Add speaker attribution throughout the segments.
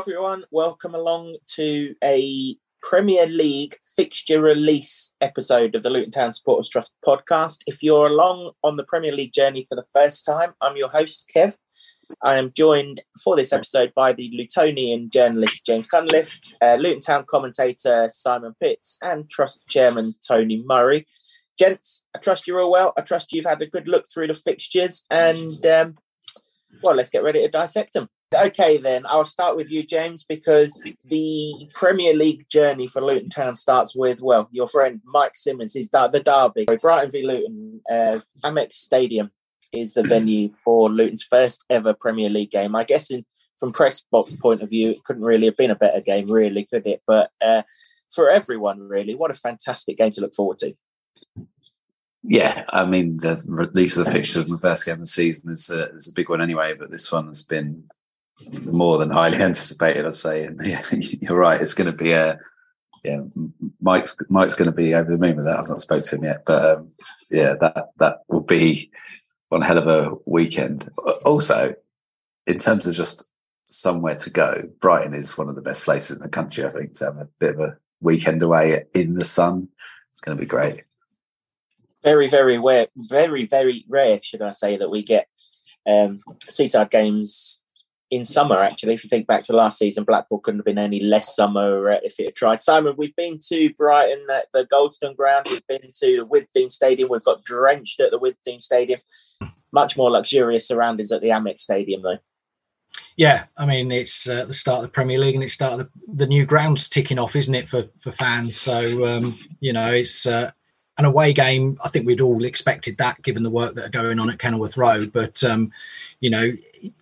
Speaker 1: Everyone. Welcome along to a Premier League fixture release episode of the Luton Town Supporters Trust podcast. If you're along on the Premier League journey for the first time, I'm your host, Kev. I am joined for this episode by the Lutonian journalist James Cunliffe, uh, Luton Town commentator Simon Pitts, and Trust Chairman Tony Murray. Gents, I trust you're all well. I trust you've had a good look through the fixtures, and um, well, let's get ready to dissect them. Okay, then I'll start with you, James, because the Premier League journey for Luton Town starts with well, your friend Mike Simmons. He's the derby, Brighton v Luton, uh, Amex Stadium is the venue for Luton's first ever Premier League game. I guess in, from press box point of view, it couldn't really have been a better game, really, could it? But uh, for everyone, really, what a fantastic game to look forward to.
Speaker 2: Yeah, I mean, the release of the fixtures in the first game of the season is a, is a big one anyway, but this one has been more than highly anticipated, I'd say. And yeah, you're right, it's going to be a, yeah, Mike's Mike's going to be over the moon with that. I've not spoken to him yet, but um, yeah, that that will be one hell of a weekend. Also, in terms of just somewhere to go, Brighton is one of the best places in the country. I think to have a bit of a weekend away in the sun, it's going to be great.
Speaker 1: Very, very rare, very, very rare, should I say, that we get um, seaside games in summer. Actually, if you think back to last season, Blackpool couldn't have been any less summer uh, if it had tried. Simon, we've been to Brighton at the Goldstone Ground. We've been to the Withdean Stadium. We've got drenched at the Withdean Stadium much more luxurious surroundings at the Amex Stadium, though.
Speaker 3: Yeah, I mean it's uh, the start of the Premier League and it's start of the, the new grounds ticking off, isn't it, for for fans? So um, you know it's uh, an away game. I think we'd all expected that, given the work that are going on at Kenilworth Road. But um, you know,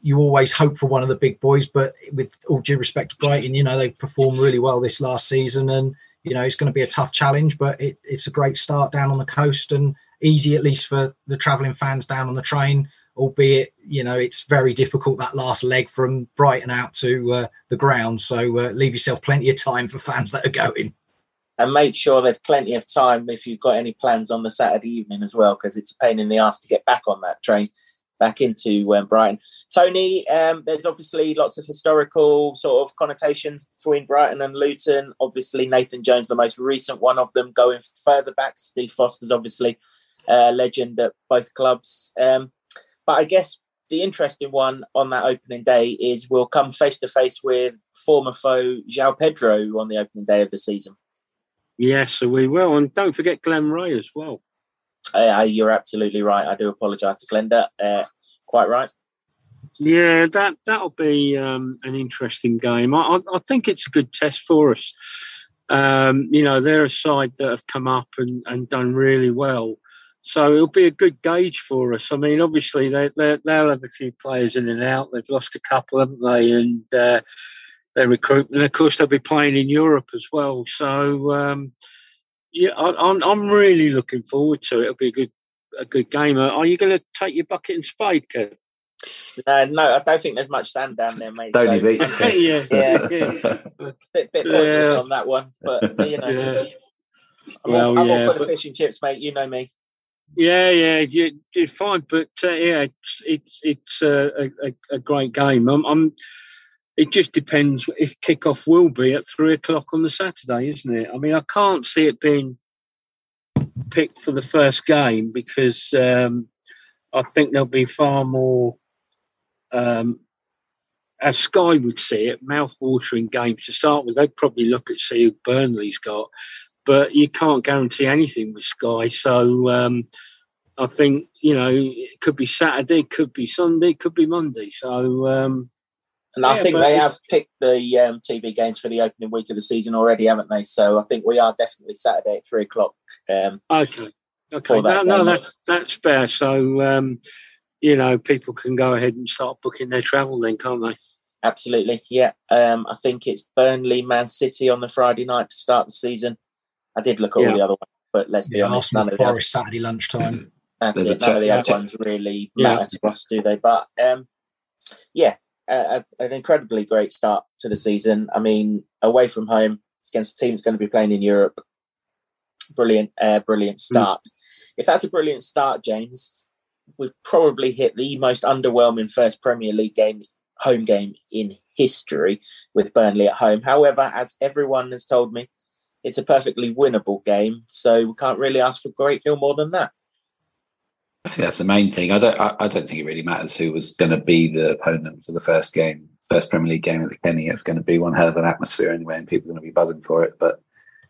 Speaker 3: you always hope for one of the big boys. But with all due respect to Brighton, you know they've performed really well this last season, and you know it's going to be a tough challenge. But it, it's a great start down on the coast and easy at least for the travelling fans down on the train. Albeit, you know, it's very difficult that last leg from Brighton out to uh, the ground. So uh, leave yourself plenty of time for fans that are going.
Speaker 1: And make sure there's plenty of time if you've got any plans on the Saturday evening as well, because it's a pain in the ass to get back on that train back into um, Brighton. Tony, um, there's obviously lots of historical sort of connotations between Brighton and Luton. Obviously, Nathan Jones, the most recent one of them, going further back. Steve Foster's obviously uh, legend at both clubs. Um, but I guess the interesting one on that opening day is we'll come face to face with former foe João Pedro on the opening day of the season.
Speaker 4: Yes, we will. And don't forget Glen Rea as well.
Speaker 1: Uh, you're absolutely right. I do apologise to Glenda. Uh, quite right.
Speaker 4: Yeah, that that'll be um, an interesting game. I, I, think it's a good test for us. Um, you know, they're a side that have come up and, and done really well. So it'll be a good gauge for us. I mean, obviously they, they will have a few players in and out. They've lost a couple, haven't they? And uh, they're recruiting. And of course, they'll be playing in Europe as well. So um, yeah, I, am I'm, I'm really looking forward to it. It'll be a good a good game. Are you going to take your bucket and spade, Kev?
Speaker 1: No, no, I don't think there's much sand down there, mate.
Speaker 2: Stony so, Beach.
Speaker 1: yeah, yeah, yeah. bit, bit pointless yeah. on that one, but you know, yeah. I'm, well, all, I'm yeah, all for the fish and chips, mate. You know me.
Speaker 4: Yeah, yeah, you, you're fine, but uh, yeah, it's it's it's uh, a, a, great game. I'm, I'm, It just depends if kickoff will be at three o'clock on the Saturday, isn't it? I mean, I can't see it being picked for the first game because um, I think there'll be far more, um, as Sky would see it, mouth-watering games to start with. They'd probably look at see who Burnley's got, but you can't guarantee anything with Sky. So um, I think you know it could be Saturday, could be Sunday, could be Monday. So um,
Speaker 1: and I yeah, think they have picked the um, TV games for the opening week of the season already, haven't they? So I think we are definitely Saturday at three o'clock. Um,
Speaker 4: okay, okay, that no, no, that, that's fair. So um, you know, people can go ahead and start booking their travel then, can't they?
Speaker 1: Absolutely, yeah. Um, I think it's Burnley, Man City on the Friday night to start the season. I did look at yeah. all the other ones, but let's be
Speaker 3: yeah,
Speaker 1: honest,
Speaker 3: Arsenal none of Forest the Saturday lunchtime.
Speaker 1: That's it. None of the other ones really matter to us, do they? But um, yeah, a, an incredibly great start to the season. I mean, away from home against a team that's going to be playing in Europe, brilliant, uh, brilliant hmm. start. Mm. If that's a brilliant start, James, we've probably hit the most underwhelming first Premier League game home game in history with Burnley at home. However, as everyone has told me, it's a perfectly winnable game, so we can't really ask for a great deal more than that.
Speaker 2: I think that's the main thing. I don't. I, I don't think it really matters who was going to be the opponent for the first game, first Premier League game at the Kenny. It's going to be one hell of an atmosphere anyway, and people are going to be buzzing for it. But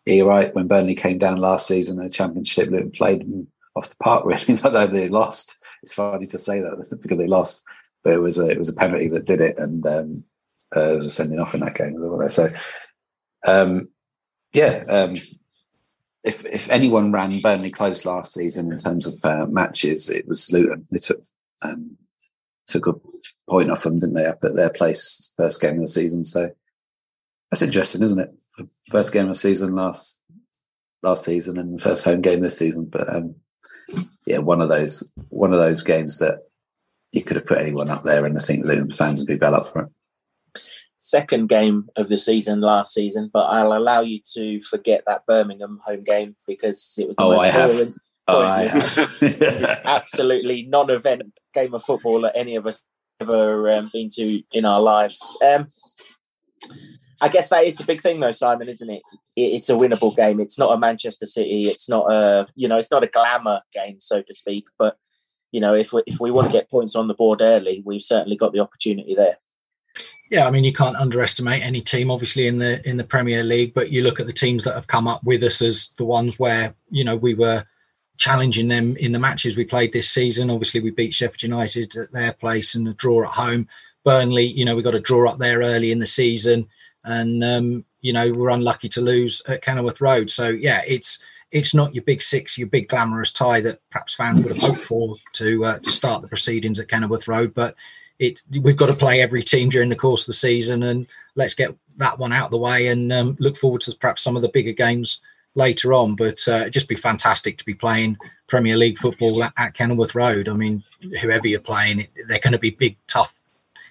Speaker 2: you're right. When Burnley came down last season in the Championship, Luton played off the park. Really, although they lost. It's funny to say that because they lost, but it was a it was a penalty that did it, and um, uh, it was a sending off in that game. So, um, yeah, um, if if anyone ran Burnley close last season in terms of uh, matches, it was Luton. They took um, took a point off them, didn't they, up at their place first game of the season? So that's interesting, isn't it? First game of the season last last season and the first home game this season. But um, yeah, one of those one of those games that you could have put anyone up there, and I think Luton fans would be well up for it
Speaker 1: second game of the season last season, but I'll allow you to forget that Birmingham home game because it was
Speaker 2: the oh, I have. Oh, I have.
Speaker 1: absolutely non-event game of football that any of us ever um, been to in our lives. Um, I guess that is the big thing, though, Simon, isn't it? It's a winnable game. It's not a Manchester City. It's not a you know, it's not a glamour game, so to speak. But you know, if we, if we want to get points on the board early, we've certainly got the opportunity there.
Speaker 3: Yeah, I mean you can't underestimate any team, obviously in the in the Premier League. But you look at the teams that have come up with us as the ones where you know we were challenging them in the matches we played this season. Obviously, we beat Sheffield United at their place and a draw at home. Burnley, you know, we got a draw up there early in the season, and um, you know we're unlucky to lose at Kenilworth Road. So yeah, it's it's not your big six, your big glamorous tie that perhaps fans would have hoped for to uh, to start the proceedings at Kenilworth Road, but it we've got to play every team during the course of the season, and let's get that one out of the way and um, look forward to perhaps some of the bigger games later on. But uh, it'd just be fantastic to be playing Premier League football at, at Kenilworth Road. I mean, whoever you're playing, they're going to be big, tough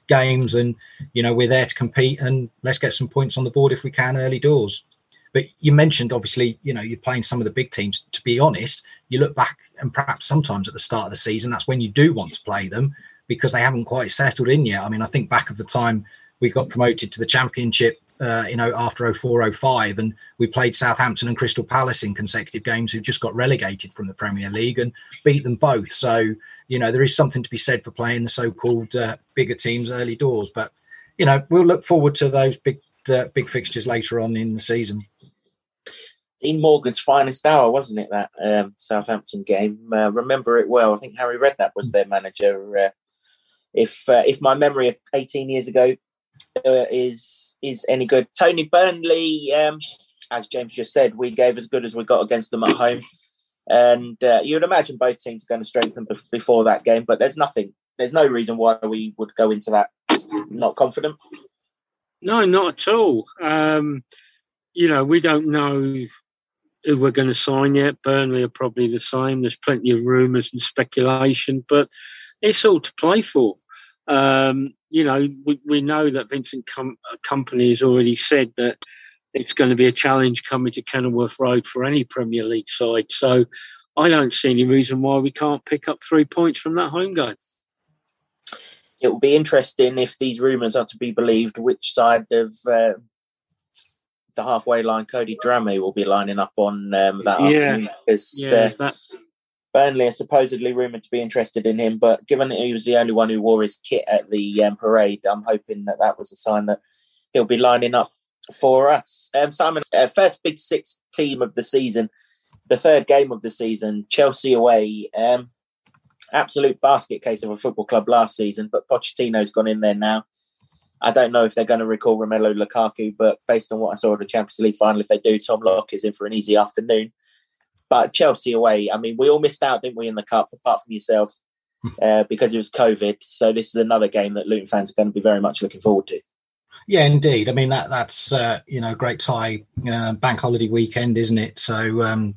Speaker 3: games, and you know we're there to compete and let's get some points on the board if we can early doors. But you mentioned obviously, you know, you're playing some of the big teams. To be honest, you look back and perhaps sometimes at the start of the season, that's when you do want to play them because they haven't quite settled in yet. I mean, I think back of the time we got promoted to the championship, uh, you know, after 04, 05, and we played Southampton and Crystal Palace in consecutive games who just got relegated from the Premier League and beat them both. So, you know, there is something to be said for playing the so-called uh, bigger teams early doors. But, you know, we'll look forward to those big, uh, big fixtures later on in the season.
Speaker 1: Dean Morgan's finest hour, wasn't it? That um, Southampton game. Uh, remember it well. I think Harry Redknapp was their manager uh, if uh, if my memory of 18 years ago uh, is is any good. Tony Burnley, um, as James just said, we gave as good as we got against them at home, and uh, you'd imagine both teams are going to strengthen before that game. But there's nothing, there's no reason why we would go into that not confident.
Speaker 4: No, not at all. Um, you know, we don't know who we're going to sign yet. Burnley are probably the same. There's plenty of rumours and speculation, but it's all to play for. Um, you know, we, we know that Vincent Com- Kompany has already said that it's going to be a challenge coming to Kenilworth Road for any Premier League side. So I don't see any reason why we can't pick up three points from that home game.
Speaker 1: It will be interesting if these rumours are to be believed, which side of uh, the halfway line Cody Drameh will be lining up on um, that yeah. afternoon. Because yeah, uh, Burnley are supposedly rumoured to be interested in him, but given that he was the only one who wore his kit at the um, parade, I'm hoping that that was a sign that he'll be lining up for us. Um, Simon, uh, first big six team of the season, the third game of the season, Chelsea away. Um, absolute basket case of a football club last season, but Pochettino's gone in there now. I don't know if they're going to recall Romelu Lukaku, but based on what I saw of the Champions League final, if they do, Tom Lockyer is in for an easy afternoon. But Chelsea away, I mean, we all missed out, didn't we, in the cup, apart from yourselves, uh, because it was COVID. So this is another game that Luton fans are going to be very much looking forward to.
Speaker 3: Yeah, indeed. I mean that that's uh, you know great tie uh, bank holiday weekend, isn't it? So um,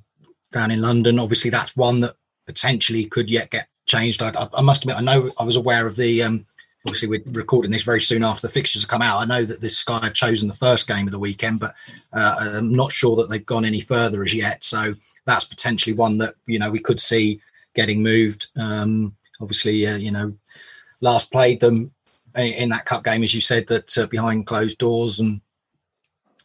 Speaker 3: down in London, obviously that's one that potentially could yet get changed. I, I, must admit, I know I was aware of the. Um, obviously, we're recording this very soon after the fixtures have come out. I know that the Sky have chosen the first game of the weekend, but uh, I'm not sure that they've gone any further as yet. So that's potentially one that you know we could see getting moved. Um, obviously, uh, you know, last played them in that cup game, as you said, that uh, behind closed doors and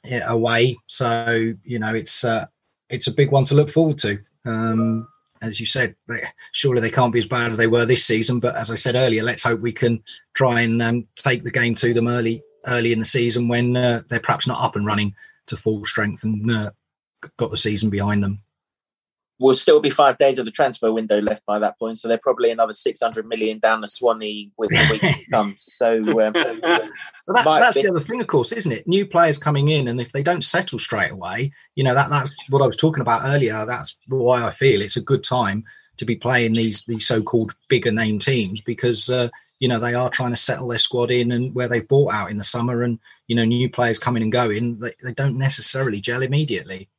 Speaker 3: yeah, away. So you know, it's uh, it's a big one to look forward to. Um, as you said, they, surely they can't be as bad as they were this season. But as I said earlier, let's hope we can try and um, take the game to them early early in the season when uh, they're perhaps not up and running to full strength and uh, got the season behind them
Speaker 1: will still be five days of the transfer window left by that point. So they're probably another 600 million down the Swanee with the week comes. So um, well,
Speaker 3: that, that's be- the other thing, of course, isn't it? New players coming in, and if they don't settle straight away, you know, that that's what I was talking about earlier. That's why I feel it's a good time to be playing these these so-called bigger name teams because uh, you know they are trying to settle their squad in and where they've bought out in the summer and you know new players coming and going they, they don't necessarily gel immediately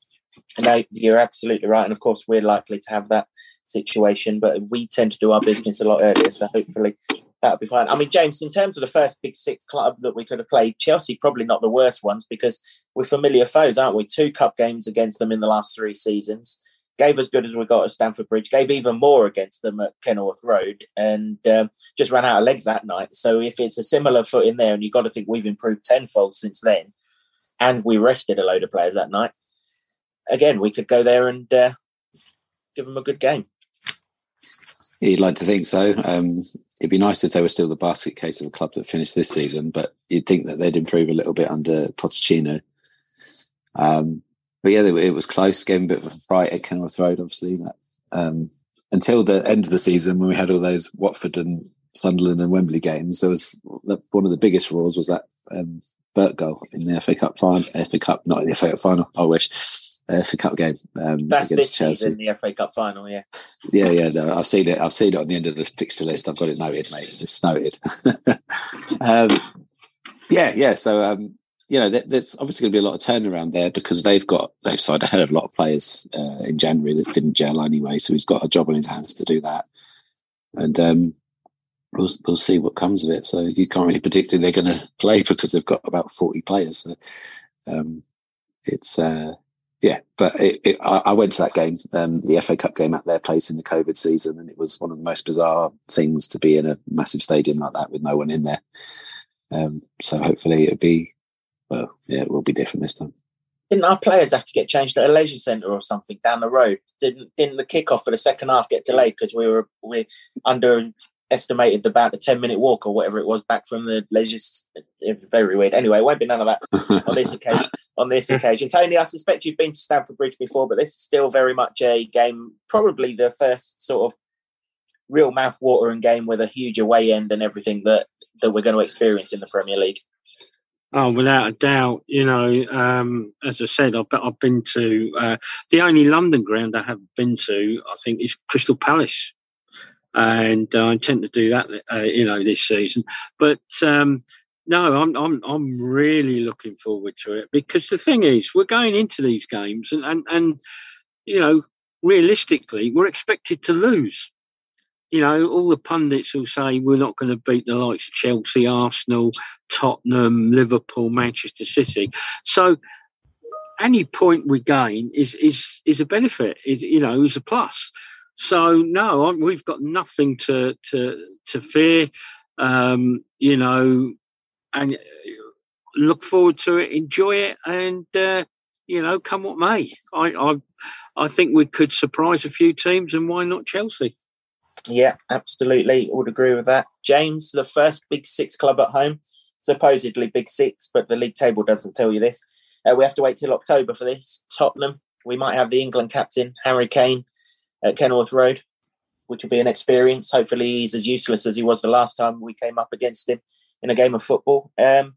Speaker 1: no, you're absolutely right. And of course, we're likely to have that situation, but we tend to do our business a lot earlier. So hopefully that'll be fine. I mean, James, in terms of the first big six club that we could have played, Chelsea probably not the worst ones because we're familiar foes, aren't we? Two cup games against them in the last three seasons. Gave as good as we got at Stamford Bridge, gave even more against them at Kenilworth Road, and um, just ran out of legs that night. So if it's a similar foot in there, and you've got to think we've improved tenfold since then, and we rested a load of players that night, again, we could go there and uh, give them a good game.
Speaker 2: You'd like to think so. Um, it'd be nice if they were still the basket case of a club that finished this season, but you'd think that they'd improve a little bit under Pochettino. Um, but yeah, it was close. Gave a bit of a fright at Kenilworth Road, obviously. That, um, until the end of the season, when we had all those Watford and Sunderland and Wembley games, there was one of the biggest roars was that um, Burke goal in the FA Cup final. FA Cup, not in the FA Cup final. I wish FA Cup game um,
Speaker 1: That's against Chelsea. in the FA Cup final, yeah.
Speaker 2: Yeah, yeah. No, I've seen it. I've seen it on the end of the fixture list. I've got it noted, mate. It's noted. um, yeah, yeah. So um, you know, there's obviously going to be a lot of turnaround there because they've got they've signed a hell of a lot of players uh, in January that didn't gel anyway. So he's got a job on his hands to do that, and um, we'll we'll see what comes of it. So you can't really predict who they're going to play because they've got about forty players. So um, it's uh, yeah, but it, it, I, I, went to that game, um, the FA Cup game at their place in the COVID season, and it was one of the most bizarre things to be in a massive stadium like that with no one in there. Um, so hopefully it'll be, well, yeah, it will be different this time.
Speaker 1: Didn't our players have to get changed at a leisure centre or something down the road? Didn't didn't the kickoff for the second half get delayed because we were we underestimated about a 10 minute walk or whatever it was back from the leisure. It was very weird. Anyway, won't be none of that on this occasion. On this occasion, Tony, I suspect you've been to Stamford Bridge before, but this is still very much a game, probably the first sort of real mouth watering game with a huge away end and everything that that we're going to experience in the Premier League.
Speaker 4: Oh, without a doubt. You know, um, as I said, I've, I've been to uh, the only London ground I have been to. I think is Crystal Palace and uh, I intend to do that, uh, you know, this season. But um, no, I'm I'm I'm really looking forward to it because the thing is, we're going into these games, and and, and you know, realistically, we're expected to lose. You know, all the pundits will say we're not going to beat the likes of Chelsea, Arsenal, Tottenham, Liverpool, Manchester City. So any point we gain is is is a benefit. It, you know, is a plus. So no, we've got nothing to to to fear. Um, you know, and look forward to it, enjoy it, and uh, you know, come what may. I, I I think we could surprise a few teams, and why not Chelsea?
Speaker 1: Yeah, absolutely. Would agree with that. James, the first Big Six club at home, supposedly Big Six, but the league table doesn't tell you this. Uh, we have to wait till October for this. Tottenham. We might have the England captain Harry Kane at Kenilworth Road, which will be an experience. Hopefully, he's as useless as he was the last time we came up against him in a game of football. Um,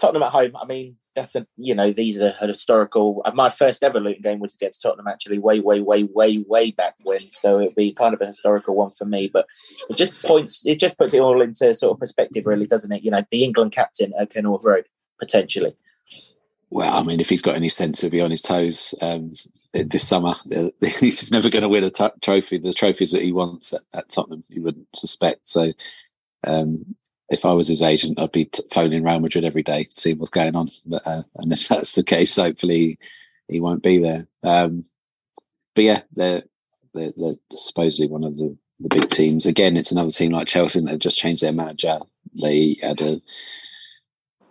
Speaker 1: Tottenham at home. I mean, that's a you know these are historical. Uh, my first ever Luton game was against Tottenham, actually, way, way, way, way, way back when. So it'd be kind of a historical one for me. But it just points, it just puts it all into sort of perspective, really, doesn't it? You know, the England captain at Kenilworth Road potentially.
Speaker 2: Well, I mean, if he's got any sense, he'll be on his toes um, this summer. He's never going to win a t- trophy. The trophies that he wants at, at Tottenham, you wouldn't suspect. So, um, if I was his agent, I'd be t- phoning Real Madrid every day, seeing what's going on. But, uh, and if that's the case, hopefully he won't be there. Um, but yeah, they're, they're, they're supposedly one of the, the big teams. Again, it's another team like Chelsea that have just changed their manager. they had a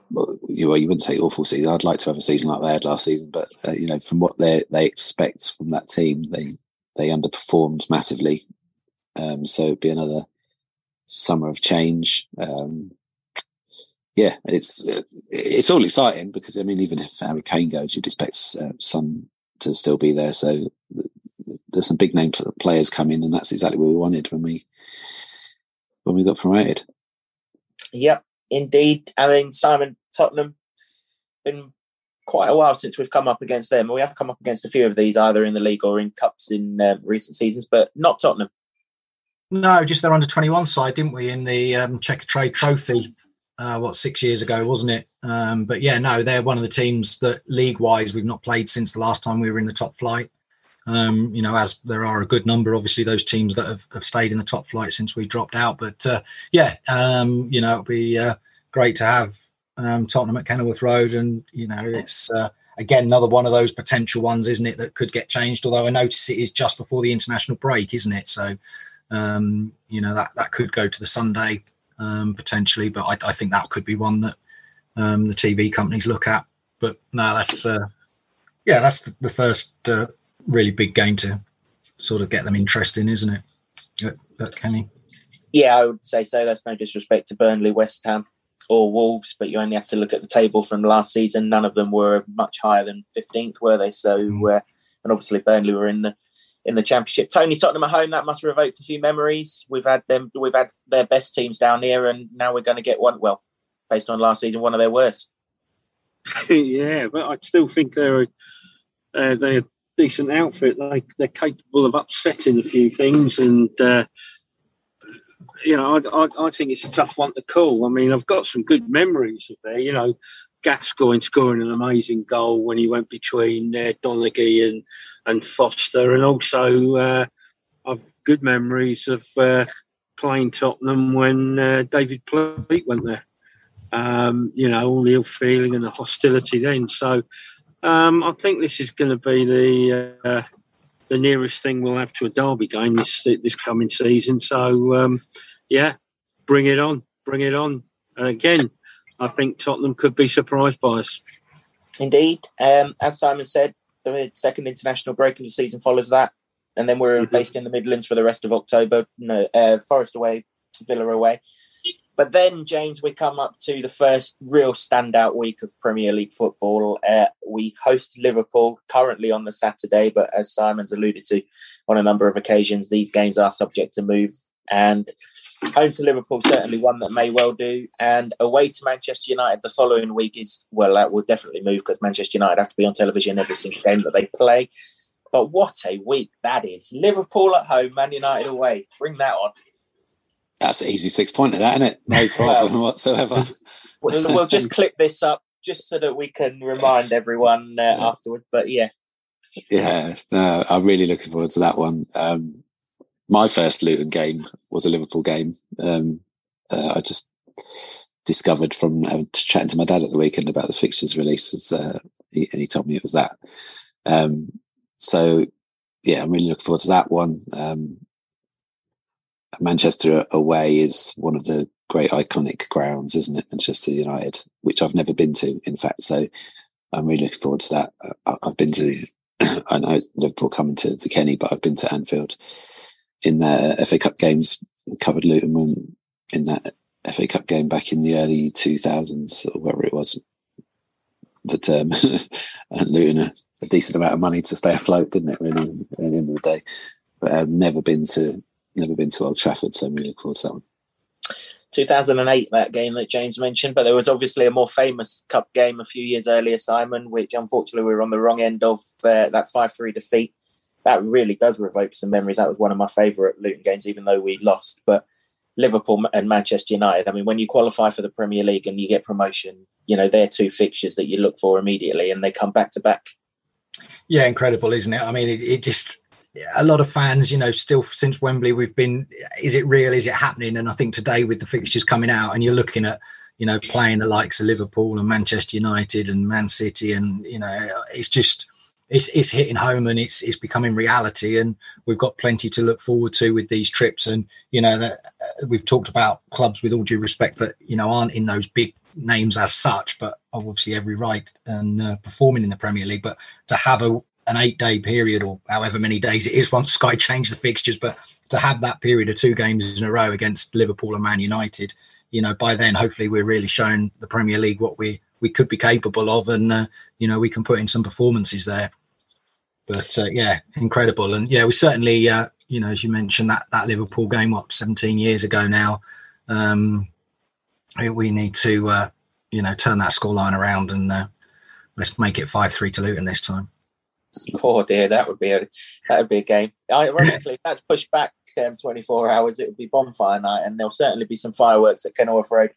Speaker 2: well, you, well, you wouldn't say awful season. I'd like to have a season like they had last season, but uh, you know, from what they they expect from that team, they they underperformed massively. Um, so it'd be another summer of change. Um, yeah, it's it's all exciting because I mean, even if Harry Kane goes, you'd expect uh, some to still be there. So there's some big name players coming, and that's exactly what we wanted when we when we got promoted.
Speaker 1: Yep, indeed. I mean, Simon Tottenham been quite a while since we've come up against them. We have come up against a few of these either in the league or in cups in um, recent seasons, but not Tottenham.
Speaker 3: No, just their under 21 side, didn't we, in the um, Checkatrade Trophy? Uh, what six years ago, wasn't it? Um, but yeah, no, they're one of the teams that league-wise we've not played since the last time we were in the top flight. Um, you know, as there are a good number, obviously, those teams that have, have stayed in the top flight since we dropped out. But uh, yeah, um, you know, it'd be uh, great to have um, Tottenham at Kenilworth Road, and you know, it's uh, again another one of those potential ones, isn't it, that could get changed? Although I notice it is just before the international break, isn't it? So um, you know that that could go to the Sunday um, potentially, but I, I, think that could be one that um, the TV companies look at. But no, that's uh, yeah, that's the, the first uh, really big game to sort of get them interested in, isn't it? At, at Kenny.
Speaker 1: Yeah, I would say so. That's no disrespect to Burnley, West Ham, or Wolves, but you only have to look at the table from last season. None of them were much higher than fifteenth, were they? So, mm. uh, and obviously Burnley were in the in the championship. Tony Tottenham at home, that must revoke a few memories. We've had them, we've had their best teams down here, and now we're going to get one. Well, based on last season, one of their worst.
Speaker 4: yeah, but I still think they're a, uh, they're a decent outfit. They they're capable of upsetting a few things, and uh, you know, I, I, I think it's a tough one to call. I mean, I've got some good memories of there. You know, Gascoigne scoring an amazing goal when he went between uh, Donaghy and and Foster, and also uh, I've good memories of uh, playing Tottenham when uh, David Pleat went there. Um, you know, all the ill feeling and the hostility then. So um, I think this is going to be the uh, the nearest thing we'll have to a derby game this this coming season. So um, yeah, bring it on, bring it on. And again, I think Tottenham could be surprised by us.
Speaker 1: Indeed, um, as Simon said, the second international break of the season follows that, and then we're mm-hmm. based in the Midlands for the rest of October. No, uh, Forest away, Villa away. But then, James, we come up to the first real standout week of Premier League football. Uh, we host Liverpool currently on the Saturday, but as Simon's alluded to on a number of occasions, these games are subject to move. And home to Liverpool certainly one that may well do, and away to Manchester United the following week is well that will definitely move because Manchester United have to be on television every single game that they play. But what a week that is! Liverpool at home, Man United away. Bring that on.
Speaker 2: That's an easy six pointer, that isn't it? No problem well, whatsoever.
Speaker 1: We'll, we'll, just clip this up just so that we can remind everyone uh, yeah. afterward. But yeah,
Speaker 2: yeah, no, I'm really looking forward to that one. Um, my first Luton game was a Liverpool game. Um, uh, I just discovered from uh, chatting to my dad at the weekend about the fixtures releases, uh, he, and he told me it was that. Um, so, yeah, I'm really looking forward to that one. Um, Manchester away is one of the great iconic grounds, isn't it? Manchester United, which I've never been to, in fact. So I'm really looking forward to that. Uh, I've been to, I know Liverpool coming to the Kenny, but I've been to Anfield in their FA Cup games, covered Luton when in that FA Cup game back in the early 2000s or whatever it was. That um, and Luton a, a, decent amount of money to stay afloat, didn't it? Really, at the end of the day. But I've um, never been to never been to Old Trafford, so I'm really looking to that one.
Speaker 1: 2008, that game that James mentioned, but there was obviously a more famous cup game a few years earlier, Simon, which unfortunately we were on the wrong end of uh, that 5 3 defeat that really does revoke some memories. That was one of my favourite Luton games, even though we lost. But Liverpool and Manchester United. I mean, when you qualify for the Premier League and you get promotion, you know they're two fixtures that you look for immediately, and they come back to back.
Speaker 3: Yeah, incredible, isn't it? I mean, it, it just a lot of fans, you know, still since Wembley, we've been. Is it real? Is it happening? And I think today with the fixtures coming out, and you're looking at you know playing the likes of Liverpool and Manchester United and Man City, and you know, it's just it's it's hitting home and it's it's becoming reality and we've got plenty to look forward to with these trips and you know that uh, we've talked about clubs with all due respect that you know aren't in those big names as such but obviously every right and uh, performing in the Premier League but to have a an eight day period or however many days it is once Sky changed the fixtures but to have that period of two games in a row against Liverpool and Man United you know by then hopefully we're really showing the Premier League what we we could be capable of, and uh, you know we can put in some performances there. But uh, yeah, incredible, and yeah, we certainly uh, you know as you mentioned that that Liverpool game what 17 years ago now. Um, we need to uh, you know turn that scoreline around and uh, let's make it five three to Luton this time.
Speaker 1: Oh dear, that would be a that would be a game. Ironically, that's pushed back um, 24 hours. It would be bonfire night, and there'll certainly be some fireworks at Kenilworth Road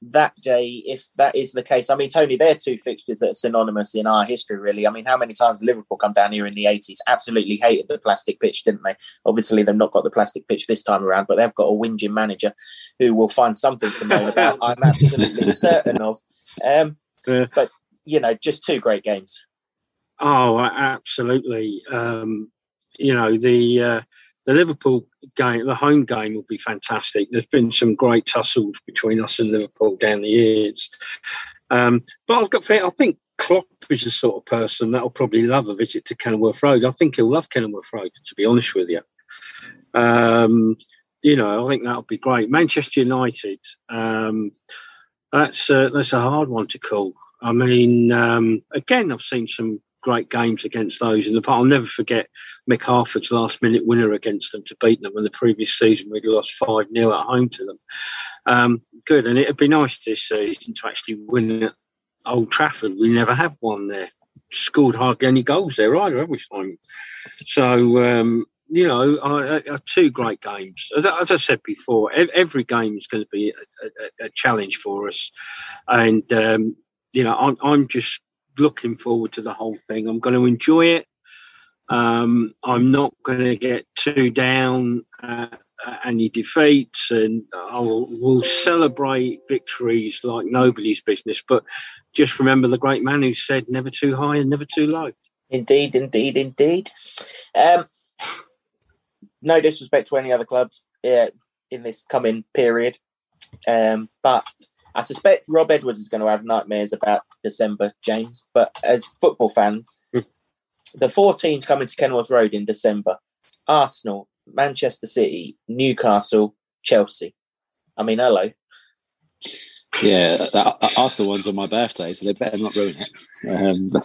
Speaker 1: that day, if that is the case, I mean, Tony, they're two fixtures that are synonymous in our history, really. I mean, how many times Liverpool come down here in the 80s? Absolutely hated the plastic pitch, didn't they? Obviously, they've not got the plastic pitch this time around, but they've got a whinging manager who will find something to moan about, I'm absolutely certain of. Um, yeah. But, you know, just two great games.
Speaker 4: Oh, absolutely. Um, you know, the. Uh, the Liverpool game, the home game, will be fantastic. There's been some great tussles between us and Liverpool down the years. Um, but I've got I think Klopp is the sort of person that'll probably love a visit to Kenilworth Road. I think he'll love Kenilworth Road, to be honest with you. Um, you know, I think that'll be great. Manchester United, um, that's uh, that's a hard one to call. I mean, um, again, I've seen some great games against those in the past. I'll never forget Mick Harford's last minute winner against them to beat them in the previous season we'd lost 5 0 at home to them. Um, good, and it'd be nice this season to actually win at Old Trafford. We never have won there. Scored hardly any goals there either, have we, Simon? So, um, you know, two great games. As, as, I said before, every game is going to be a, a, a challenge for us. And, um, you know, I'm, I'm just looking forward to the whole thing. I'm going to enjoy it. Um, I'm not going to get too down at, any defeats, and I will will celebrate victories like nobody's business. But just remember the great man who said, "Never too high and never too low."
Speaker 1: Indeed, indeed, indeed. Um, no disrespect to any other clubs uh, in this coming period, um, but I suspect Rob Edwards is going to have nightmares about December, James. But as football fans, mm. the 14 coming to Kenilworth Road in December Arsenal, Manchester City, Newcastle, Chelsea. I mean, hello.
Speaker 2: Yeah, the Arsenal one's on my birthday, so they better not ruin it. Um,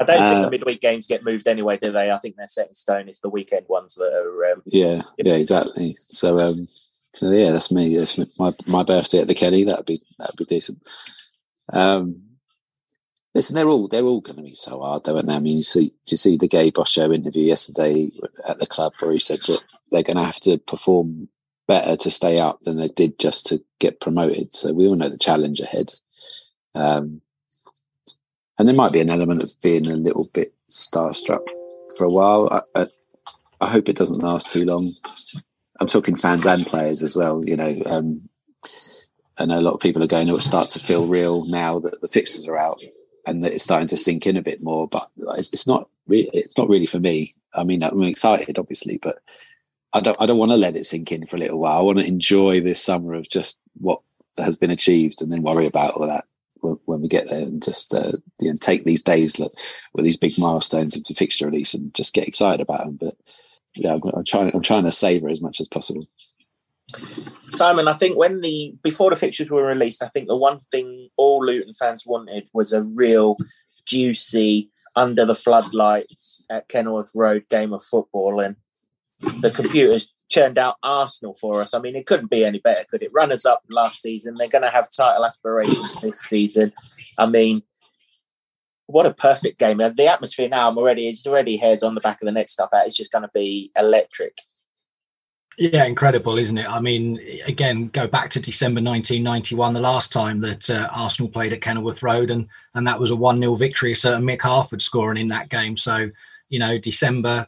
Speaker 1: I don't uh, think the midweek games get moved anyway, do they? I think they're set in stone. It's the weekend ones that are. Um,
Speaker 2: yeah, yeah, exactly. So, um, so yeah, that's me. That's my my birthday at the Kenny. That'd be that'd be decent. Um, listen, they're all they're all going to be so hard, though. And I mean, you see, you see the Guy Boshow interview yesterday at the club where he said that they're going to have to perform better to stay up than they did just to get promoted. So we all know the challenge ahead. Um, and there might be an element of being a little bit starstruck for a while. I, I, I hope it doesn't last too long. I'm talking fans and players as well. You know, um, I know a lot of people are going, to start to feel real now that the fixtures are out and that it's starting to sink in a bit more. But it's, it's not really, it's not really for me. I mean, I'm excited, obviously, but I don't, I don't want to let it sink in for a little while. I want to enjoy this summer of just what has been achieved and then worry about all that when, when we get there and just uh, you know, take these days with these big milestones of the fixture release and just get excited about them. But yeah, I'm, trying. I'm trying to savor as much as possible.
Speaker 1: Simon, I think when the before the fixtures were released, I think the one thing all Luton fans wanted was a real juicy under the floodlights at Kenilworth Road game of football, and the computers churned out Arsenal for us. I mean, it couldn't be any better, could it? Runners up last season, they're going to have title aspirations this season. I mean, what a perfect game. The atmosphere now, I'm already, it's already heads on the back of the next stuff out. It's just going to be electric.
Speaker 3: Yeah, incredible, isn't it? I mean, again, go back to December 1991, the last time that uh, Arsenal played at Kenilworth Road, and and that was a 1 0 victory. A certain Mick Harford scoring in that game. So, you know, December,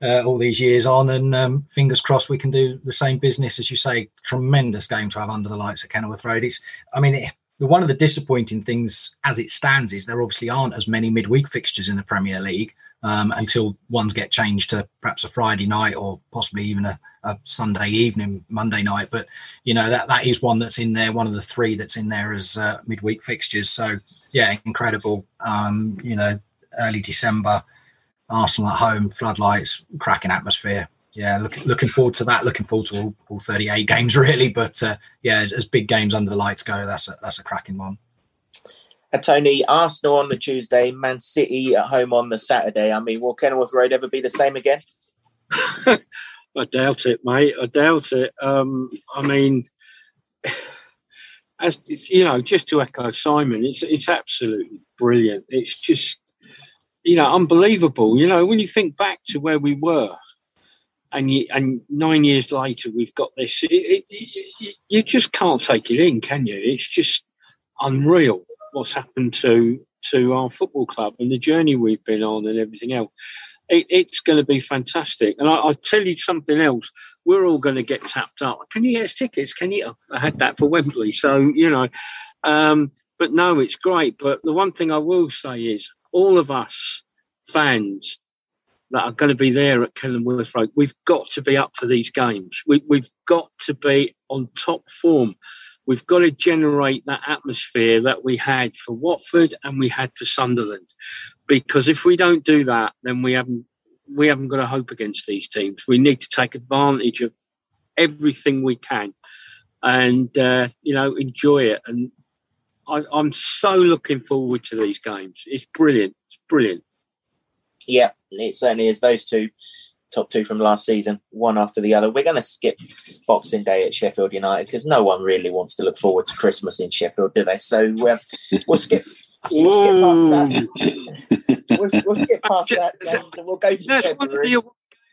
Speaker 3: uh, all these years on, and um, fingers crossed we can do the same business as you say. Tremendous game to have under the lights at Kenilworth Road. It's, I mean, it, one of the disappointing things as it stands is there obviously aren't as many midweek fixtures in the Premier League um, until ones get changed to perhaps a Friday night or possibly even a, a, Sunday evening, Monday night. But you know that that is one that's in there, one of the three that's in there as uh, midweek fixtures. So yeah, incredible. Um, you know, early December, Arsenal at home, floodlights, cracking atmosphere yeah, looking looking forward to that. Looking forward to all, all 38 games, really. But uh, yeah, as, as, big games under the lights go, that's a, that's a cracking one.
Speaker 1: Uh, Tony, Arsenal on the Tuesday, Man City at home on the Saturday. I mean, will Kenilworth Road ever be the same again?
Speaker 4: I doubt it, mate. I doubt it. Um, I mean, as you know, just to echo Simon, it's it's absolutely brilliant. It's just you know unbelievable. You know, when you think back to where we were and you, and nine years later we've got this. It, it, it, you just can't take it in, can you? It's just unreal what's happened to to our football club and the journey we've been on and everything else. it's going to be fantastic. And I, will tell you something else. We're all going to get tapped up. Can you get us tickets? Can you? I had that for Wembley, so you know. Um, but no, it's great. But the one thing I will say is, all of us fans that are going to be there at Kenilworth Road. We've got to be up for these games. We, we've got to be on top form. We've got to generate that atmosphere that we had for Watford and we had for Sunderland. Because if we don't do that, then we haven't we haven't got a hope against these teams. We need to take advantage of everything we can and uh, you know enjoy it. And I, I'm so looking forward to these games. It's brilliant. It's brilliant.
Speaker 1: Yeah, it certainly is. Those two top two from last season, one after the other. We're going to skip Boxing Day at Sheffield United because no one really wants to look forward to Christmas in Sheffield, do they? So uh, we'll skip. We'll skip past that. we'll, we'll, skip past that, and we'll go to That's February.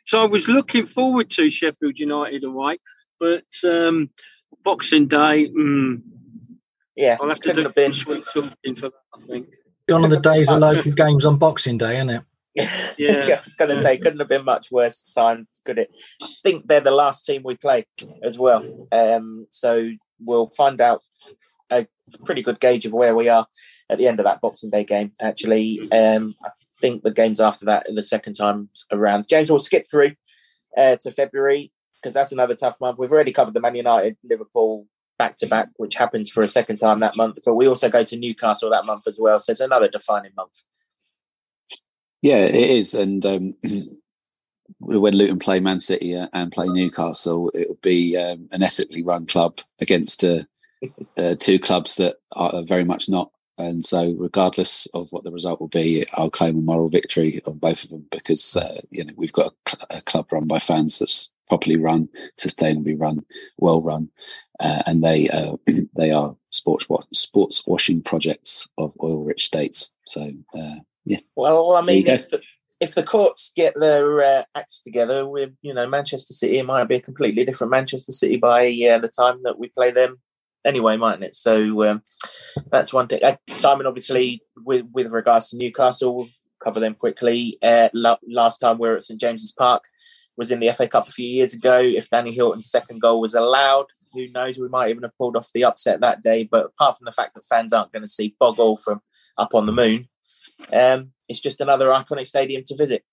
Speaker 4: so I was looking forward to Sheffield United away, but um, Boxing Day, mm,
Speaker 1: yeah,
Speaker 4: I'll have to do been. sweet talking for that. I think.
Speaker 3: Gone are the days of local games on Boxing Day, isn't it?
Speaker 1: Yeah, yeah I was going to say, couldn't have been much worse time, could it? I think they're the last team we play as well. Um, so we'll find out a pretty good gauge of where we are at the end of that Boxing Day game. Actually, um, I think the games after that the second time around. James will skip through uh, to February because that's another tough month. We've already covered the Man United, Liverpool back to back, which happens for a second time that month. But we also go to Newcastle that month as well. So it's another defining month.
Speaker 2: Yeah, it is. And um, when Luton play Man City and play Newcastle, it will be um, an ethically run club against uh, uh, two clubs that are very much not. And so, regardless of what the result will be, I'll claim a moral victory on both of them because uh, you know we've got a, cl- a, club run by fans that's properly run, sustainably run, well run, uh, and they uh, they are sports sports washing projects of oil rich states. So uh, yeah.
Speaker 1: Well, I mean, if the, if the courts get their uh, acts together, with you know Manchester City, it might be a completely different Manchester City by uh, the time that we play them. Anyway, mightn't it? So um, that's one thing. Uh, Simon, obviously, with with regards to Newcastle, we'll cover them quickly. Uh, last time we were at St James's Park was in the FA Cup a few years ago. If Danny Hylton's second goal was allowed, who knows? We might even have pulled off the upset that day. But apart from the fact that fans aren't going to see Bogle from up on the moon, um, it's just another iconic stadium to visit.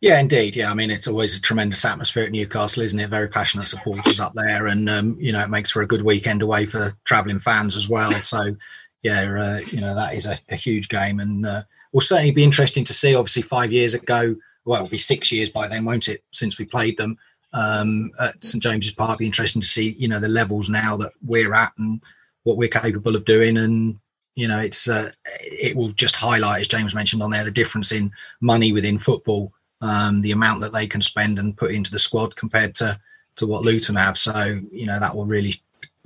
Speaker 3: Yeah, indeed. Yeah, I mean, it's always a tremendous atmosphere at Newcastle, isn't it? Very passionate supporters up there, and um, you know, it makes for a good weekend away for travelling fans as well. So, yeah, uh, you know, that is a, a huge game, and uh, will certainly be interesting to see. Obviously, five years ago, well, it'll be six years by then, won't it? Since we played them um, at St James's Park, be interesting to see, you know, the levels now that we're at and what we're capable of doing, and you know, it's uh, it will just highlight, as James mentioned on there, the difference in money within football, um, the amount that they can spend and put into the squad compared to to what Luton have. So you know that will really,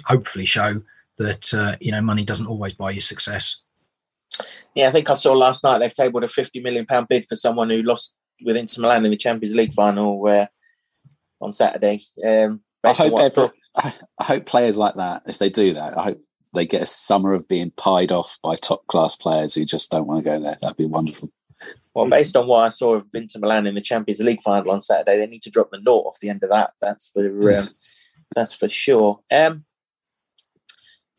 Speaker 3: hopefully, show that uh, you know money doesn't always buy you success.
Speaker 1: Yeah, I think I saw last night they've tabled a fifty million pound bid for someone who lost with Inter Milan in the Champions League final uh, on Saturday. Um,
Speaker 2: I hope every, I hope players like that, if they do that, I hope they get a summer of being pied off by top class players who just don't want to go there. That'd be wonderful.
Speaker 1: Well, based on what I saw of Inter Milan in the Champions League final on Saturday, they need to drop the naught off the end of that. That's for um, that's for sure. Um,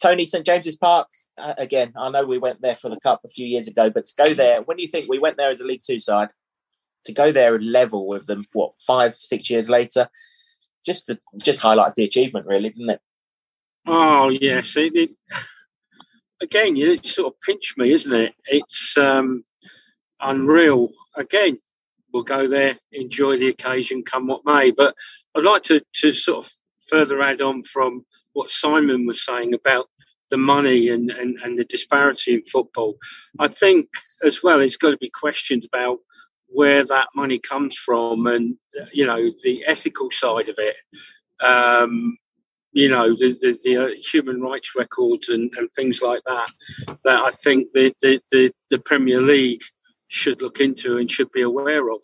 Speaker 1: Tony St James's Park uh, again, I know we went there for the cup a few years ago, but to go there, when do you think we went there as a League Two side, to go there and level with them, what five, six years later, just to, just highlights the achievement, really, didn't it?
Speaker 4: Oh yes, it, it, again, it sort of pinched me, isn't it? It's um, unreal. Again, we'll go there, enjoy the occasion, come what may. But I'd like to to sort of further add on from what Simon was saying about the money and, and, and the disparity in football. I think as well, it's got to be questioned about where that money comes from and you know the ethical side of it um, you know the, the, the uh, human rights records and, and, things like that that I think the, the, the, the, Premier League should look into and should be aware of.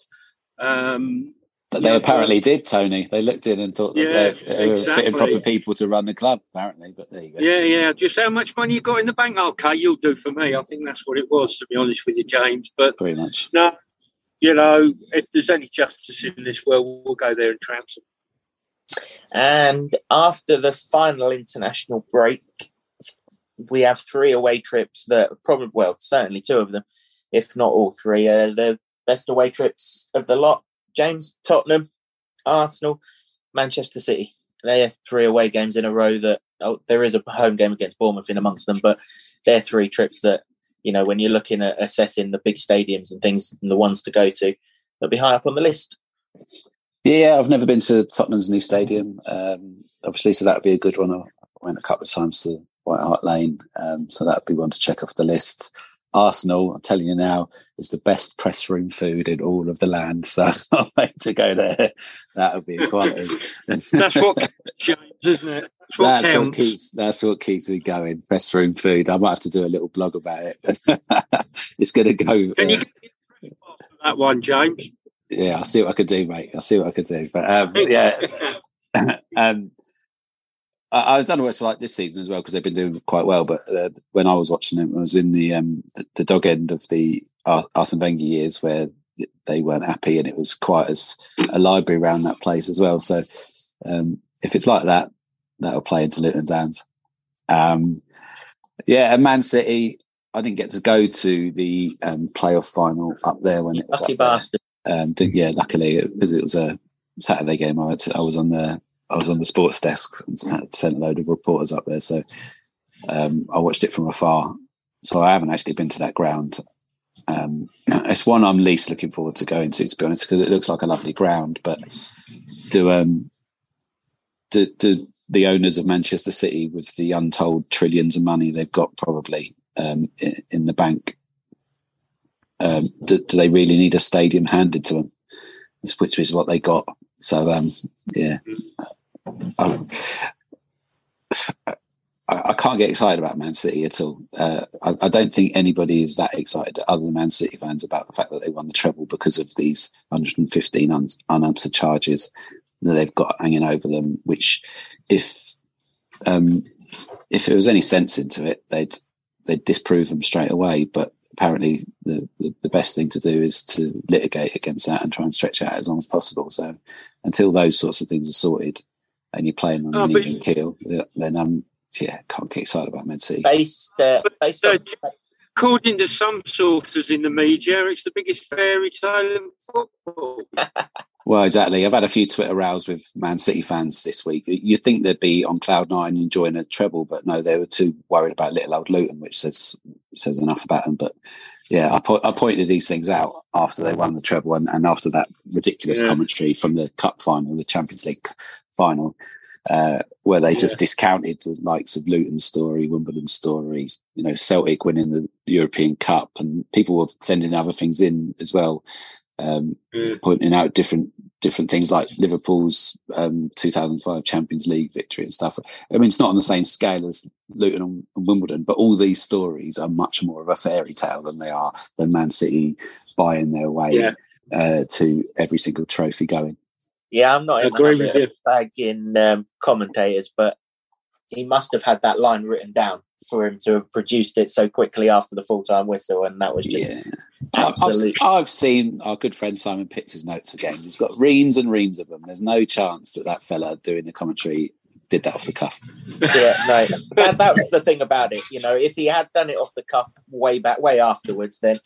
Speaker 4: Um,
Speaker 2: but they apparently did, Tony. They looked in and thought yeah, that they, exactly. were fitting proper people to run the club, apparently. But there you go.
Speaker 4: Yeah, yeah. Just how much money you got in the bank? Okay, you'll do for me. I think that's what it was, to be honest with you, James. But
Speaker 2: pretty much.
Speaker 4: No, you know, if there's any justice in this world, we'll go there and trounce them.
Speaker 1: And after the final international break, we have three away trips that probably, well, certainly two of them, if not all three, are the best away trips of the lot. James, Tottenham, Arsenal, Manchester City. They have three away games in a row that, oh, there is a home game against Bournemouth in amongst them, but they're three trips that you know, when you're looking at assessing the big stadiums and things and the ones to go to, they'll be high up on the list.
Speaker 2: Yeah, I've never been to Tottenham's new stadium. Um, obviously, so that would be a good one. I went a couple of times to White Hart Lane, um, so that would be one to check off the list. Arsenal, I'm telling you now, is the best press room food in all of the land. So I wait to go there. That would be a quality.
Speaker 4: That's what James, isn't it?
Speaker 2: That's what, that's what keeps. That's what keeps me going. Press room food. I might have to do a little blog about it. it's going to go.
Speaker 4: Can uh, you get that one, James?
Speaker 2: Yeah, I'll see what I can do, mate. I'll see what I can do. But um, yeah, um, I, I, don't know what it's like this season as well because they've been doing quite well. But uh, when I was watching it, I was in the um, the, the, dog end of the Arsene Wenger years where they weren't happy, and it was quite as a library around that place as well. So um, if it's like that, that'll play into Luton's hands. Um, yeah, and Man City. I didn't get to go to the um, playoff final up there when it was
Speaker 1: lucky bastard.
Speaker 2: Um, yeah, luckily it, it, was a Saturday game. I, I was on the I was on the sports desk and sent a load of reporters up there, so um, I watched it from afar. So I haven't actually been to that ground. Um, it's one I'm least looking forward to going to, to be honest, because it looks like a lovely ground. But do um do, do the owners of Manchester City with the untold trillions of money they've got probably um, in, the bank. Um, do, do, they really need a stadium handed to them? Which is what they got. So um, yeah, I, I, can't get excited about Man City at all. Uh, I, I, don't think anybody is that excited, other than Man City fans, about the fact that they won the treble because of these 115 un- unanswered charges that they've got hanging over them. Which, if um, if there was any sense into it, they'd they'd disprove them straight away. But apparently, the, the, the best thing to do is to litigate against that and try and stretch out as long as possible. So until those sorts of things are sorted, and you're playing on oh, an even keel, then um, yeah, can't get excited about Man City.
Speaker 1: Based, uh, based on,
Speaker 4: according to some sources in the media, it's the biggest fairy tale in football.
Speaker 2: Well, exactly. I've had a few Twitter rows with Man City fans this week. You'd think they'd be on cloud nine enjoying a treble, but no, they were too worried about little old Luton, which says says enough about them. But yeah, I, po- I pointed these things out after they won the treble and, and after that ridiculous yeah. commentary from the cup final, the Champions League final, uh, where they just discounted the likes of Luton's story, Wimbledon's story, you know, Celtic winning the European Cup, and people were sending other things in as well um, mm. pointing out different different things like Liverpool's um, 2005 Champions League victory and stuff. I mean, it's not on the same scale as Luton and, and Wimbledon, but all these stories are much more of a fairy tale than they are than Man City buying their way yeah. uh, to every single trophy going.
Speaker 1: Yeah, I'm not in the bagging um, commentators, but he must have had that line written down for him to have produced it so quickly after the full time whistle, and that was just yeah.
Speaker 2: Absolutely. I've, I've, seen our good friend Simon Pitts' notes for games. He's got reams and reams of them. There's no chance that that fella doing the commentary did that off the cuff.
Speaker 1: yeah, no, that, that was the thing about it. You know, if he had done it off the cuff way back, way afterwards, then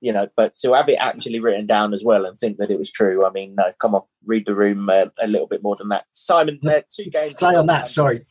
Speaker 1: you know, but to have it actually written down as well and think that it was true, I mean, no, come on, read the room uh, a little bit more than that. Simon, uh, two games.
Speaker 3: Say on that, sorry.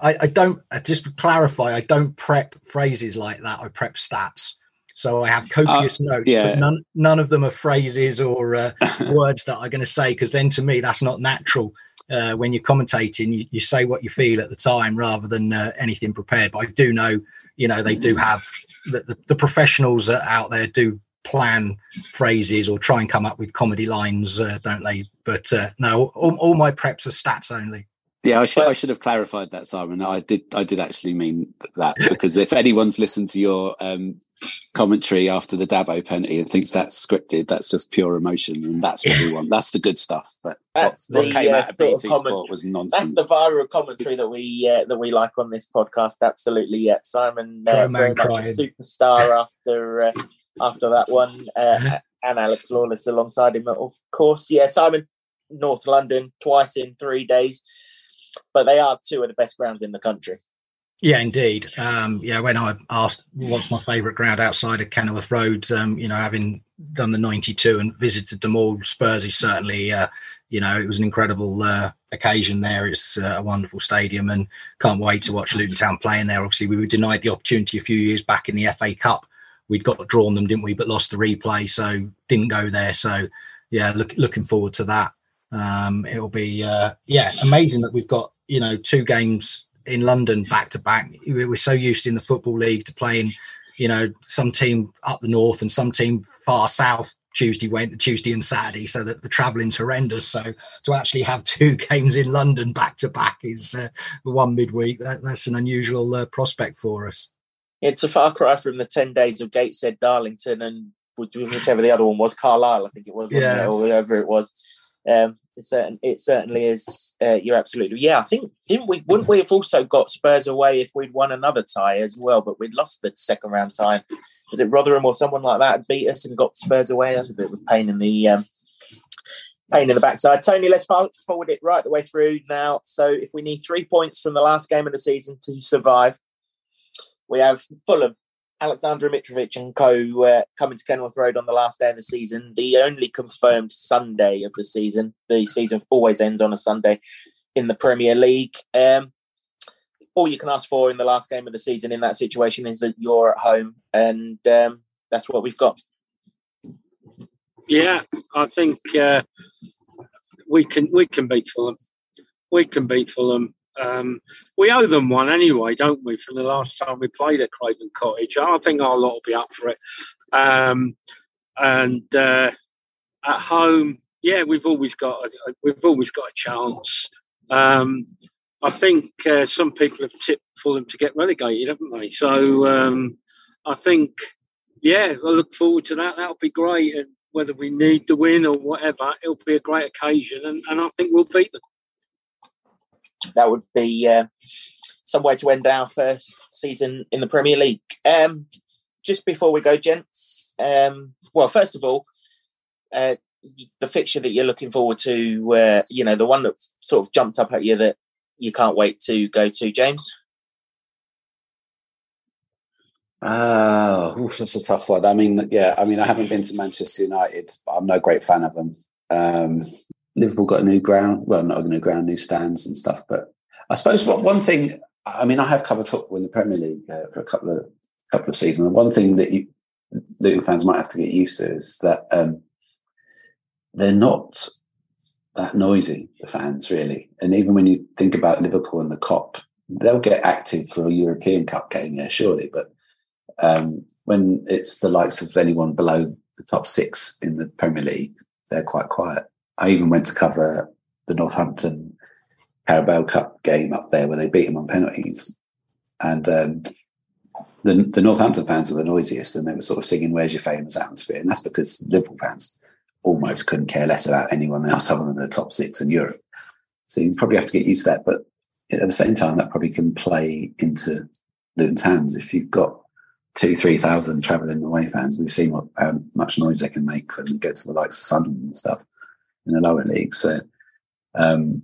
Speaker 3: I, I don't, uh, just clarify, I don't prep phrases like that. I prep stats. So I have copious uh, notes, yeah. but none, none of them are phrases or uh, words that I'm going to say, because then to me, that's not natural. Uh, when you're commentating, you, you, say what you feel at the time rather than uh, anything prepared. But I do know, you know, they do have the, the, the professionals out there do plan phrases or try and come up with comedy lines, uh, don't they? But uh, no, all, all, my preps are stats only.
Speaker 2: Yeah, I should I should have clarified that, Simon. I did I did actually mean that because if anyone's listened to your um, commentary after the Dabo penalty and thinks that's scripted, that's just pure emotion, and that's what we want. That's the good stuff. But
Speaker 1: that's what, the, what came uh, out of BT comment- Sport was nonsense. That's the viral commentary that we uh, that we like on this podcast. Absolutely, yeah. Simon, uh, very much a superstar after uh, after that one, uh, and Alex Lawless alongside him, of course. Yeah, Simon, North London, twice in three days, but they are two of the best grounds in the country.
Speaker 3: Yeah, indeed. Um, yeah, when I asked what's my favourite ground outside of Kenilworth Road, um, you know, having done the 92 and visited them all, Spurs is certainly, uh, you know, it was an incredible uh, occasion there. It's uh, a wonderful stadium and can't wait to watch Luton Town playing there. Obviously, we were denied the opportunity a few years back in the FA Cup we'd got drawn them, didn't we? But lost the replay, so didn't go there. So yeah, look, looking forward to that. Um, it'll be uh, yeah, amazing that we've got you know two games in London back to back. We're so used in the football league to playing, you know, some team up the north and some team far south. Tuesday went Tuesday and Saturday, so that the travelling's horrendous. So to actually have two games in London back to back is uh, one midweek. That, that's an unusual uh, prospect for us
Speaker 1: it's a far cry from the 10 days of Gateshead, Darlington, and whichever the other one was, Carlisle, I think it was, yeah. It, or whatever it was. Um, it, certain, it certainly is. Uh, you're absolutely, yeah. I think didn't we? Wouldn't we have also got Spurs away if we'd won another tie as well? But we'd lost the second round tie. Was it Rotherham or someone like that beat us and got Spurs away? That's a bit of a pain in the um, pain in the backside. Tony, let's fast forward it right the way through now. So if we need three points from the last game of the season to survive, we have Fulham, Alexander Mitrovic and co uh, coming to Kenilworth Road on the last day of the season, the only confirmed Sunday of the season. The season always ends on a Sunday in the Premier League. Um, all you can ask for in the last game of the season in that situation is that you're at home, and um, that's what we've got.
Speaker 4: Yeah, I think uh, we can we can beat Fulham. We can beat Fulham. Um, we owe them one anyway, don't we, from the last time we played at Craven Cottage? I think our lot will be up for it. Um, and uh, at home, yeah, we've always got a, we've always got a chance. Um, I think uh, some people have tipped them to get relegated, haven't they? So um, I think, yeah, I look forward to that. That'll be great. And whether we need the win or whatever, it'll be a great occasion, and, and I think we'll beat them
Speaker 1: that would be uh, some way to end our first season in the Premier League. Um, just before we go, gents, um, well, first of all, uh, the fixture that you're looking forward to, uh, you know, the one that sort of jumped up at you that you can't wait to go to, James?
Speaker 2: Oh, that's a tough one. I mean, yeah, I mean, I haven't been to Manchester United. I'm no great fan of them. Um, Liverpool got a new ground, well, not a new ground, new stands and stuff. But I suppose what one thing, I mean, I have covered football in the Premier League uh, for a couple of couple of seasons. And one thing that you, Luton fans might have to get used to is that um, they're not that noisy, the fans really. And even when you think about Liverpool and the Kop, they'll get active for a European Cup game, yeah, surely. But um, when it's the likes of anyone below the top six in the Premier League, they're quite quiet. I even went to cover the Northampton Carabao Cup game up there where they beat them on penalties. And um, the, the Northampton fans were the noisiest and they were sort of singing, Where's your famous atmosphere? And that's because Liverpool fans almost couldn't care less about anyone else other than the top six in Europe. So you probably have to get used to that. But at the same time, that probably can play into Luton's hands. If you've got two, 3,000 travelling away fans, we've seen what how much noise they can make when they get to the likes of Sunderland and stuff in the lower league. So um,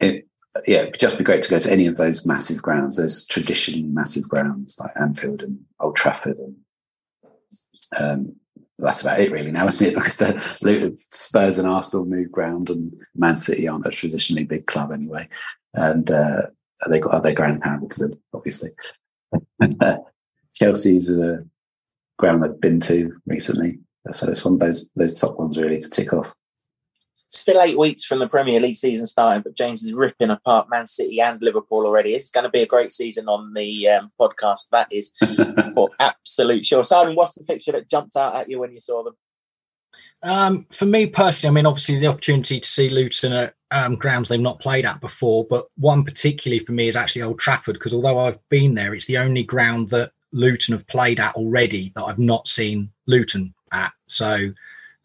Speaker 2: it, yeah, it'd just be great to go to any of those massive grounds, those traditionally massive grounds like Anfield and Old Trafford, and um, that's about it really now, isn't it? Because the Spurs and Arsenal moved ground, and Man City aren't a traditionally big club anyway, and uh, they got their ground handed obviously. Chelsea's a ground I've been to recently, so it's one of those those top ones really to tick off
Speaker 1: still eight weeks from the Premier League season starting, but James is ripping apart Man City and Liverpool already. It's going to be a great season on the um, podcast. That is for absolute sure. Simon, what's the fixture that jumped out at you when you saw them?
Speaker 3: Um, for me personally, I mean, obviously the opportunity to see Luton at um, grounds they've not played at before, but one particularly for me is actually Old Trafford because although I've been there, it's the only ground that Luton have played at already that I've not seen Luton at. So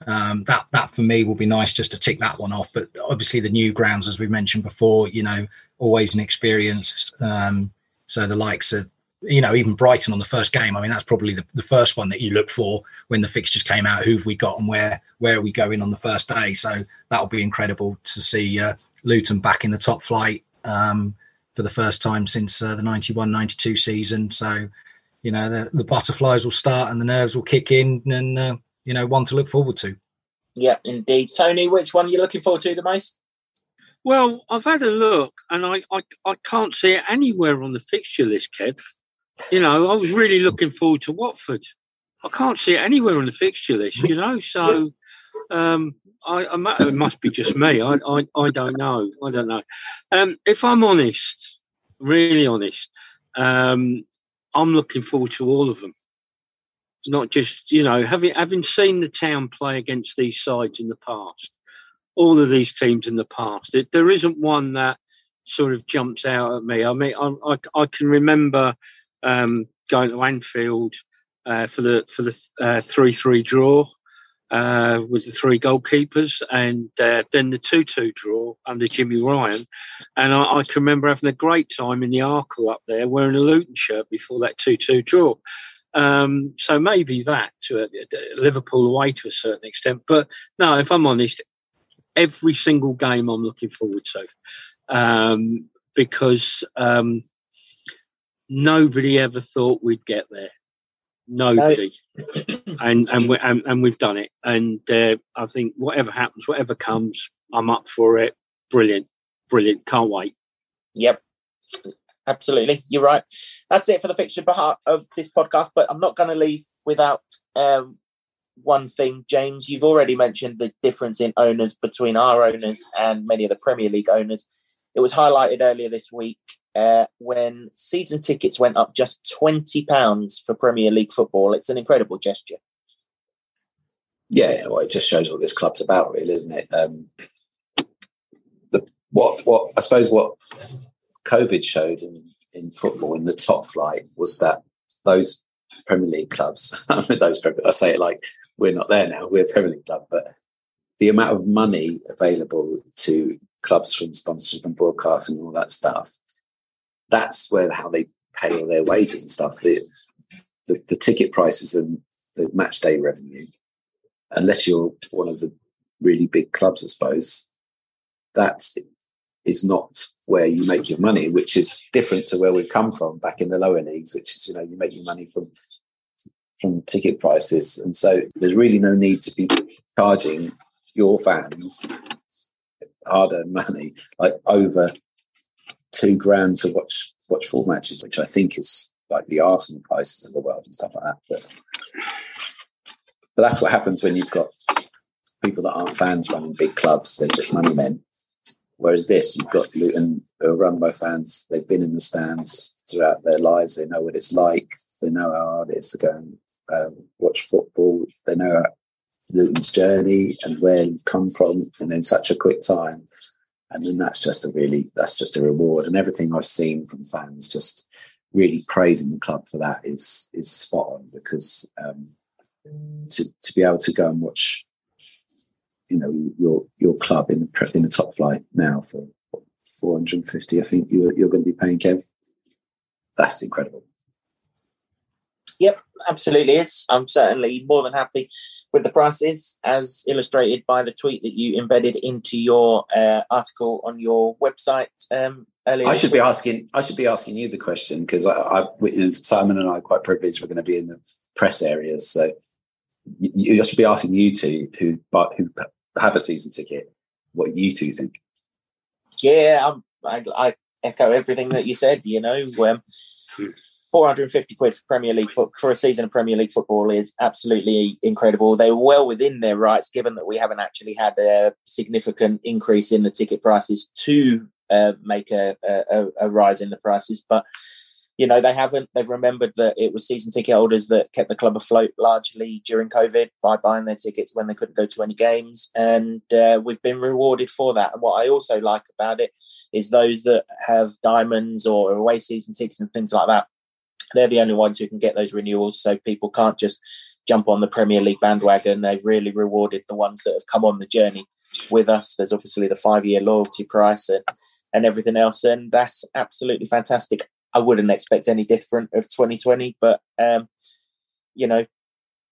Speaker 3: um, that that for me will be nice just to tick that one off. But obviously the new grounds, as we mentioned before, you know, always an experience. Um, so the likes of you know even Brighton on the first game. I mean that's probably the, the first one that you look for when the fixtures came out. Who've we got and where where are we going on the first day? So that'll be incredible to see uh, Luton back in the top flight um, for the first time since uh, the 91-92 season. So you know the, the butterflies will start and the nerves will kick in and uh, you know one to look forward to.
Speaker 1: Yeah, indeed. Tony, which one are you looking forward to the most?
Speaker 4: Well, I've had a look and I, I, I can't see it anywhere on the fixture list, Kev. You know, I was really looking forward to Watford. I can't see it anywhere on the fixture list, you know, so um, I, I, it must be just me. I, I, I don't know. I don't know. Um, if I'm honest, really honest, um, I'm looking forward to all of them not just you know having having seen the town play against these sides in the past, all of these teams in the past. It, there isn't one that sort of jumps out at me. I mean, I I, I can remember um, going to Anfield uh, for the for the uh, three three draw. Uh, with the three goalkeepers, and uh, then the two-two draw under Jimmy Ryan, and I, I, can remember having a great time in the Arkle up there, wearing a Luton shirt before that two-two draw. Um, so maybe that to a, a Liverpool away to a certain extent. But no, if I'm honest, every single game I'm looking forward to um, because um, nobody ever thought we'd get there. Nobody, and and we and, and we've done it. And uh, I think whatever happens, whatever comes, I'm up for it. Brilliant, brilliant. Can't wait.
Speaker 1: Yep, absolutely. You're right. That's it for the fixture part of this podcast. But I'm not going to leave without um, one thing, James. You've already mentioned the difference in owners between our owners and many of the Premier League owners. It was highlighted earlier this week uh, when season tickets went up just twenty pounds for Premier League football. It's an incredible gesture.
Speaker 2: Yeah, well, it just shows what this club's about, really, isn't it? Um, the what what I suppose what COVID showed in, in football in the top flight was that those Premier League clubs, those I say it like we're not there now, we're a Premier League club, but the amount of money available to clubs from sponsorship and broadcasting and all that stuff, that's where how they pay all their wages and stuff. The, the, the ticket prices and the match day revenue, unless you're one of the really big clubs, I suppose, that is not where you make your money, which is different to where we've come from back in the lower leagues, which is, you know, you make your money from from ticket prices. And so there's really no need to be charging your fans hard earned money, like over two grand to watch watch full matches, which I think is like the Arsenal prices of the world and stuff like that. But, but that's what happens when you've got people that aren't fans running big clubs, they're just money men. Whereas this, you've got Luton who are run by fans. They've been in the stands throughout their lives. They know what it's like. They know how hard it is to go and um, watch football. They know Luton's journey and where we've come from, and in such a quick time. And then that's just a really that's just a reward. And everything I've seen from fans just really praising the club for that is is spot on because um, to to be able to go and watch you know your your club in the in the top flight now for 450 i think you're, you're going to be paying kev that's incredible
Speaker 1: yep absolutely is i'm certainly more than happy with the prices, as illustrated by the tweet that you embedded into your uh, article on your website um, earlier.
Speaker 2: I should be asking. I should be asking you the question because I, I, Simon and I are quite privileged. We're going to be in the press areas, so you, I should be asking you two who who have a season ticket what you two think.
Speaker 1: Yeah, I, I echo everything that you said. You know, um, 450 quid for Premier League for a season of Premier League football is absolutely incredible. They were well within their rights, given that we haven't actually had a significant increase in the ticket prices to uh, make a, a, a, rise in the prices. But you know they haven't. They've remembered that it was season ticket holders that kept the club afloat largely during COVID by buying their tickets when they couldn't go to any games, and uh, we've been rewarded for that. And what I also like about it is those that have diamonds or away season tickets and things like that they're the only ones who can get those renewals. So people can't just jump on the Premier League bandwagon. They've really rewarded the ones that have come on the journey with us. There's obviously the five year loyalty price and, and everything else. And that's absolutely fantastic. I wouldn't expect any different of 2020, but, um, you know,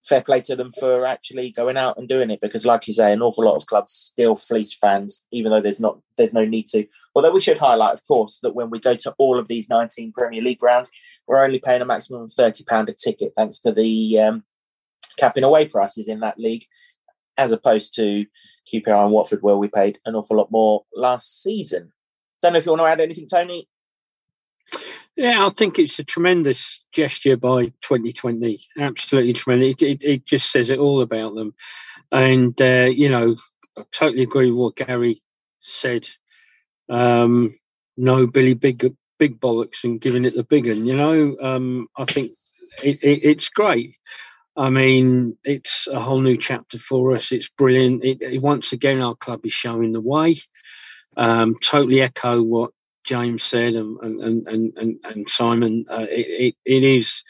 Speaker 1: fair play to them for actually going out and doing it because like you say an awful lot of clubs still fleece fans even though there's not there's no need to. Although we should highlight of course that when we go to all of these 19 premier league grounds we're only paying a maximum of 30 pound a ticket thanks to the um, capping away prices in that league as opposed to QPR and Watford where we paid an awful lot more last season. Don't know if you want to add anything Tony
Speaker 4: yeah, I think it's a tremendous gesture by 2020. Absolutely tremendous. It, it, it just says it all about them. And, uh, you know, I totally agree with what Gary said. Um, no Billy Big Big Bollocks and giving it the big one, you know. Um, I think it, it's great. I mean, it's a whole new chapter for us. It's brilliant. once again, our club is showing the way. Um, totally echo what James said and and and and, and Simon, uh, it, it, it is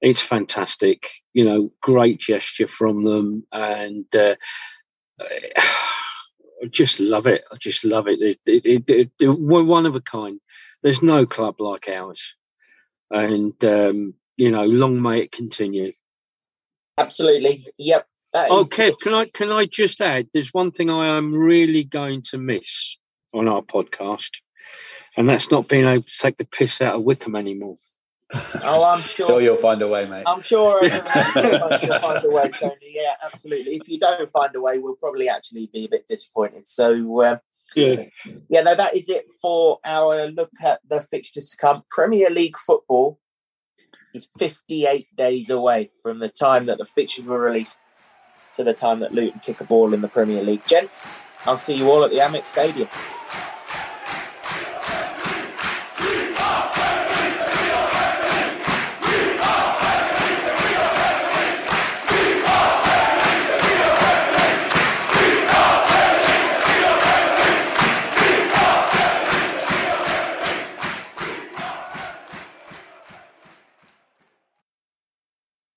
Speaker 4: it's fantastic. You know, great gesture from them, and uh, I just love it. I just love it. It, it, it, it. We're one of a kind. There's no club like ours, and um, you know, long may it continue.
Speaker 1: Absolutely. Yep.
Speaker 4: okay. Can I can I just add? There's one thing I am really going to miss on our podcast and that's not being able to take the piss out of Wickham anymore.
Speaker 1: Oh, I'm sure.
Speaker 2: sure you'll find a way, mate.
Speaker 1: I'm sure you'll find a way, Tony. Yeah, absolutely. If you don't find a way, we'll probably actually be a bit disappointed. So, uh, yeah, yeah. No, that is it for our look at the fixtures to come. Premier League football is 58 days away from the time that the fixtures were released to the time that Luton kick a ball in the Premier League. Gents, I'll see you all at the Amex Stadium.